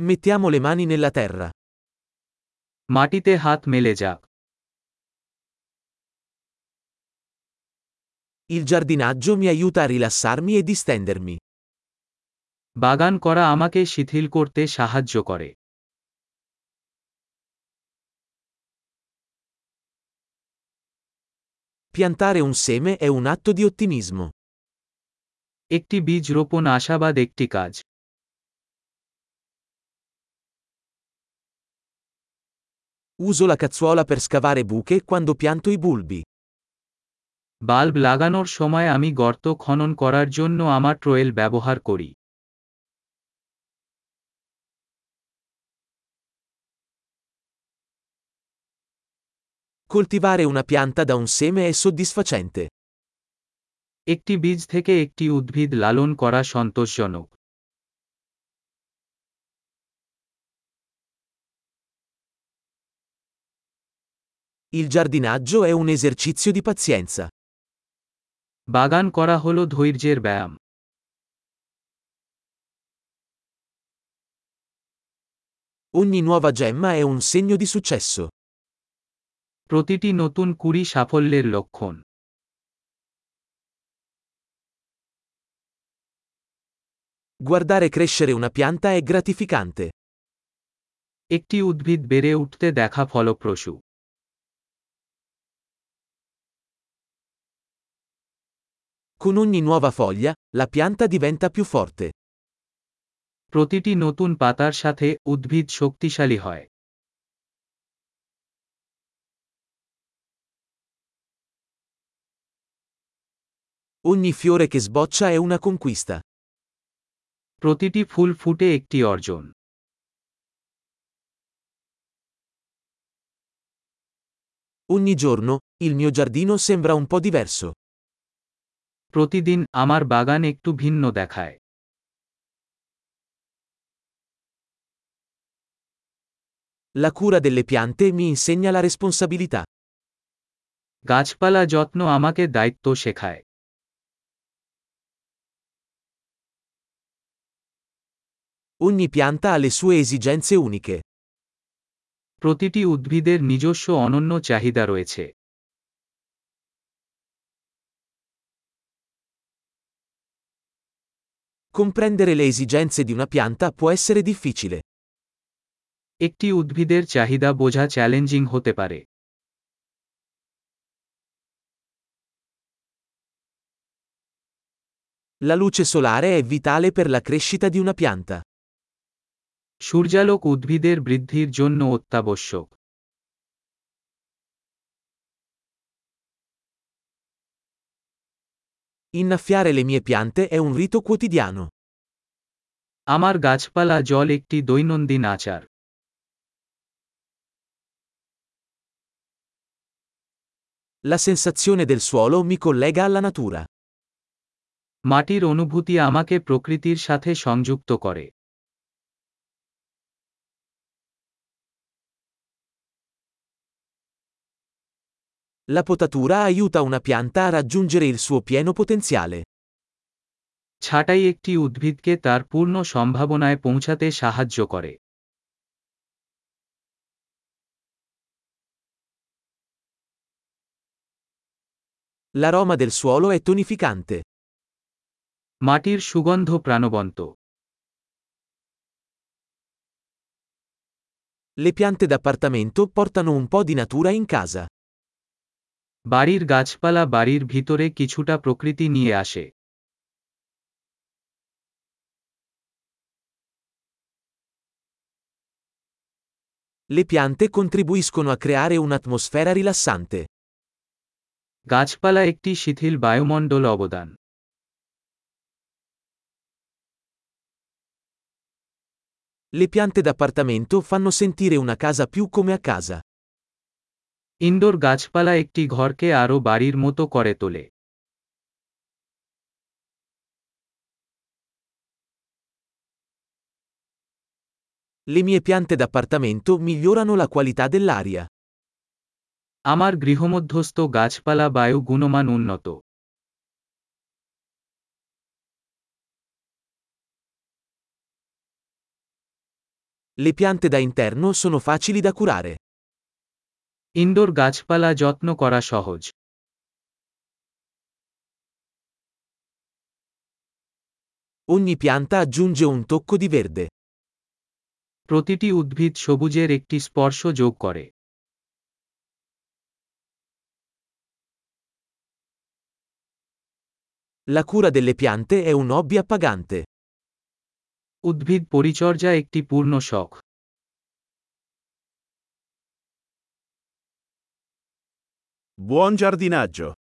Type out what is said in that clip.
Mettiamo le mani nella terra. মাটিতে হাত মেলে যাক Il giardinaggio mi aiuta a rilassarmi e distendermi. বাগান করা আমাকে শিথিল করতে সাহায্য করে Piantare un seme è un atto di ottimismo. একটি বীজ রোপণ আশাবাদ একটি কাজ Uso la cazzuola per scavare buche quando pianto i bulbi. Bulb লাগানোর সময় আমি গর্ত খনন করার জন্য আমার ট্রোয়েল ব্যবহার করি Coltivare una pianta da un seme è soddisfacente. একটি বীজ থেকে একটি উদ্ভিদ লালন করা সন্তোষজনক Il giardinaggio è un esercizio di pazienza. বাগান করা হল ধৈর্যের ব্যায়াম Ogni nuova gemma è un segno di successo. প্রতিটি নতুন কুড়ি সাফল্যের লক্ষণ Guardare crescere una pianta è gratificante. একটি উদ্ভিদ বেড়ে উঠতে দেখা ফলপ্রসূ Con ogni nuova foglia, la pianta diventa più forte. প্রতিটি নতুন পাতার সাথে উদ্ভিদ শক্তিশালী হয় Ogni fiore che sboccia è una conquista. প্রতিটি ফুল ফুটে একটি অর্জন Ogni giorno, il mio giardino sembra un po' diverso. প্রতিদিন আমার বাগান একটু ভিন্ন দেখায় La cura delle piante mi insegna la responsabilità. গাছপালা যত্ন আমাকে দায়িত্ব শেখায় Ogni pianta ha le sue esigenze uniche. প্রতিটি উদ্ভিদের নিজস্ব অনন্য চাহিদা রয়েছে Comprendere le esigenze di una pianta può essere difficile. একটি উদ্ভিদের চাহিদা বোঝা চ্যালেঞ্জিং হতে পারে La luce solare è vitale per la crescita di una pianta. সূর্যালোক উদ্ভিদের বৃদ্ধির জন্য অত্যাবশ্যক Innaffiare le mie piante è un rito quotidiano. আমার গাছপালা জল একটি দৈনন্দিন আচার La sensazione del suolo mi collega alla natura. মাটির অনুভূতি আমাকে প্রকৃতির সাথে সংযুক্ত করে La potatura aiuta una pianta a raggiungere il suo pieno potenziale. ছাঁটাই একটি উদ্ভিদকে তার পূর্ণ সম্ভাবনায় পৌঁছাতে সাহায্য করে L'aroma del suolo è tonificante. মাটির সুগন্ধ প্রাণবন্ত Le piante d'appartamento portano un po' di natura in casa. বাড়ির গাছপালা বাড়ির ভিতরে কিছুটা প্রকৃতি নিয়ে আসে Le piante contribuiscono a creare un'atmosfera rilassante. গাছপালা একটি শিথিল বায়ুমণ্ডল অবদান Le piante d'appartamento fanno sentire una casa più come a casa. Indoor গাছপালা একটি ঘরকে আরও বাড়ির মতো করে তোলে Le mie piante d'appartamento migliorano la qualità dell'aria. আমার গৃহমধ্যস্থ গাছপালা বায়ু গুণমান উন্নত Le piante da interno sono facili da curare. Indoor গাছপালা যত্ন করা সহজ Ogni pianta aggiunge un tocco di verde. প্রতিটি উদ্ভিদ সবুজের একটি স্পর্শ যোগ করে La cura delle piante è un hobby appagante. উদ্ভিদ পরিচর্যা একটি পূর্ণ শখ Buon giardinaggio!